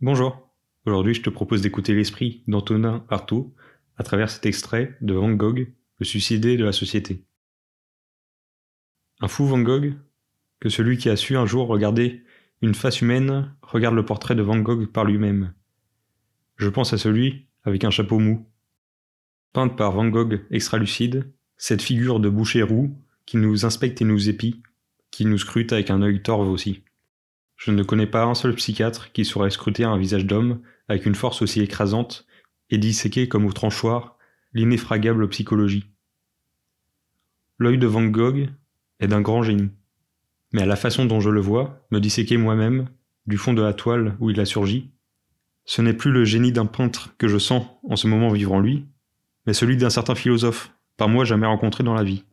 Bonjour. Aujourd'hui, je te propose d'écouter l'esprit d'Antonin Artaud à travers cet extrait de Van Gogh, le suicidé de la société. Un fou Van Gogh que celui qui a su un jour regarder une face humaine regarde le portrait de Van Gogh par lui-même. Je pense à celui avec un chapeau mou. Peinte par Van Gogh extra-lucide, cette figure de boucher roux qui nous inspecte et nous épie, qui nous scrute avec un œil torve aussi. Je ne connais pas un seul psychiatre qui saurait scruter un visage d'homme avec une force aussi écrasante et disséquer comme au tranchoir l'ineffragable psychologie. L'œil de Van Gogh est d'un grand génie. Mais à la façon dont je le vois, me disséquer moi-même, du fond de la toile où il a surgi, ce n'est plus le génie d'un peintre que je sens en ce moment vivre en lui, mais celui d'un certain philosophe, par moi jamais rencontré dans la vie.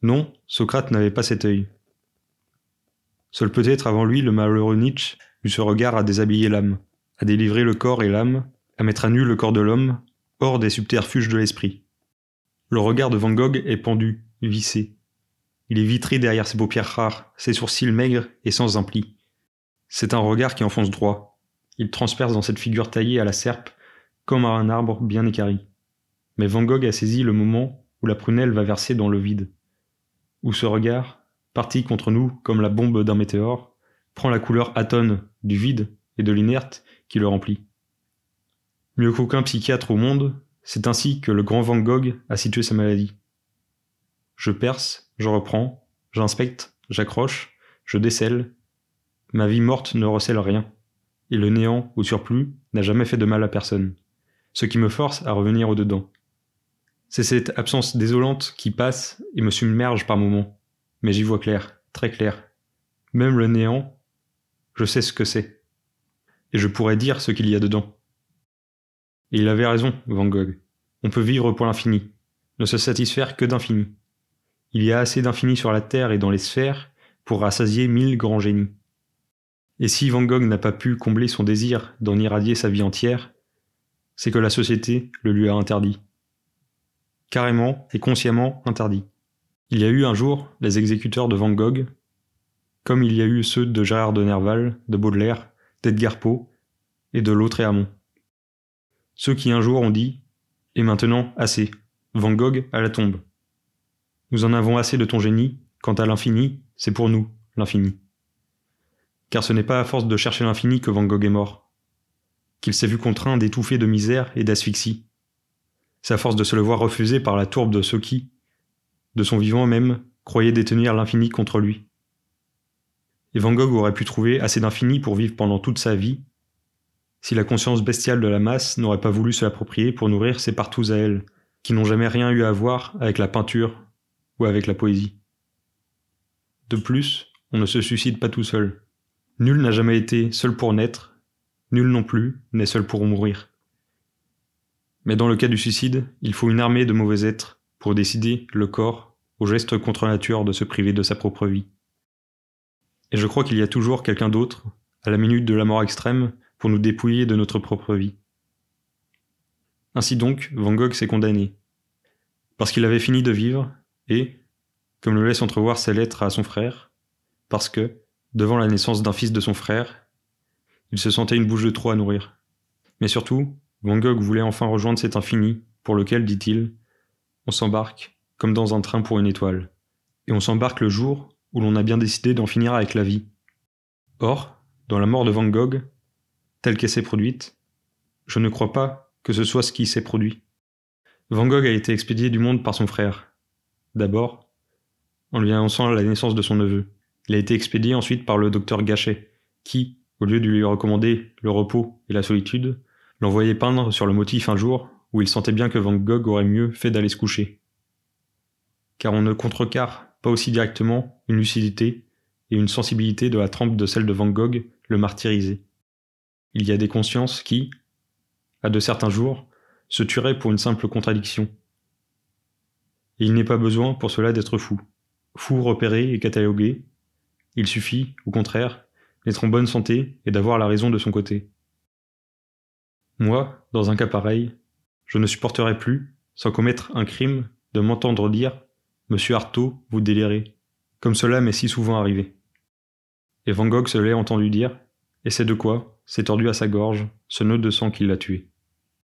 Non, Socrate n'avait pas cet œil. Seul peut-être avant lui le malheureux Nietzsche eut ce regard à déshabiller l'âme, à délivrer le corps et l'âme, à mettre à nu le corps de l'homme, hors des subterfuges de l'esprit. Le regard de Van Gogh est pendu, vissé. Il est vitré derrière ses paupières rares, ses sourcils maigres et sans un pli. C'est un regard qui enfonce droit. Il transperce dans cette figure taillée à la serpe, comme à un arbre bien équarri. Mais Van Gogh a saisi le moment où la prunelle va verser dans le vide. Où ce regard, parti contre nous comme la bombe d'un météore, prend la couleur atone du vide et de l'inerte qui le remplit. Mieux qu'aucun psychiatre au monde, c'est ainsi que le grand Van Gogh a situé sa maladie. Je perce, je reprends, j'inspecte, j'accroche, je décèle. Ma vie morte ne recèle rien, et le néant, au surplus, n'a jamais fait de mal à personne, ce qui me force à revenir au-dedans. C'est cette absence désolante qui passe et me submerge par moments, mais j'y vois clair, très clair. Même le néant, je sais ce que c'est. Et je pourrais dire ce qu'il y a dedans. Et il avait raison, Van Gogh. On peut vivre pour l'infini, ne se satisfaire que d'infini. Il y a assez d'infini sur la Terre et dans les sphères pour rassasier mille grands génies. Et si Van Gogh n'a pas pu combler son désir d'en irradier sa vie entière, c'est que la société le lui a interdit. Carrément et consciemment interdit. Il y a eu un jour les exécuteurs de Van Gogh, comme il y a eu ceux de Gérard de Nerval, de Baudelaire, d'Edgar Poe et de Lautréamont. Ceux qui un jour ont dit Et maintenant, assez, Van Gogh à la tombe. Nous en avons assez de ton génie, quant à l'infini, c'est pour nous, l'infini. Car ce n'est pas à force de chercher l'infini que Van Gogh est mort, qu'il s'est vu contraint d'étouffer de misère et d'asphyxie. C'est à force de se le voir refuser par la tourbe de ceux qui, de son vivant même, croyait détenir l'infini contre lui. Et Van Gogh aurait pu trouver assez d'infini pour vivre pendant toute sa vie, si la conscience bestiale de la masse n'aurait pas voulu se l'approprier pour nourrir ses partous à elle, qui n'ont jamais rien eu à voir avec la peinture ou avec la poésie. De plus, on ne se suicide pas tout seul. Nul n'a jamais été seul pour naître, nul non plus n'est seul pour mourir. Mais dans le cas du suicide, il faut une armée de mauvais êtres pour décider le corps au geste contre nature de se priver de sa propre vie. Et je crois qu'il y a toujours quelqu'un d'autre, à la minute de la mort extrême, pour nous dépouiller de notre propre vie. Ainsi donc, Van Gogh s'est condamné. Parce qu'il avait fini de vivre, et, comme le laisse entrevoir ses lettres à son frère, parce que, devant la naissance d'un fils de son frère, il se sentait une bouche de trop à nourrir. Mais surtout, Van Gogh voulait enfin rejoindre cet infini, pour lequel, dit-il, on s'embarque comme dans un train pour une étoile. Et on s'embarque le jour où l'on a bien décidé d'en finir avec la vie. Or, dans la mort de Van Gogh, telle qu'elle s'est produite, je ne crois pas que ce soit ce qui s'est produit. Van Gogh a été expédié du monde par son frère. D'abord, en lui annonçant la naissance de son neveu. Il a été expédié ensuite par le docteur Gachet, qui, au lieu de lui recommander le repos et la solitude, l'envoyait peindre sur le motif un jour où il sentait bien que Van Gogh aurait mieux fait d'aller se coucher. Car on ne contrecarre pas aussi directement une lucidité et une sensibilité de la trempe de celle de Van Gogh le martyriser. Il y a des consciences qui, à de certains jours, se tueraient pour une simple contradiction. Et il n'est pas besoin pour cela d'être fou. Fou repéré et catalogué, il suffit, au contraire, d'être en bonne santé et d'avoir la raison de son côté. Moi, dans un cas pareil, je ne supporterai plus, sans commettre un crime, de m'entendre dire Monsieur Artaud, vous délirez, comme cela m'est si souvent arrivé. Et Van Gogh se l'est entendu dire Et c'est de quoi s'est tordu à sa gorge, ce nœud de sang qui l'a tué.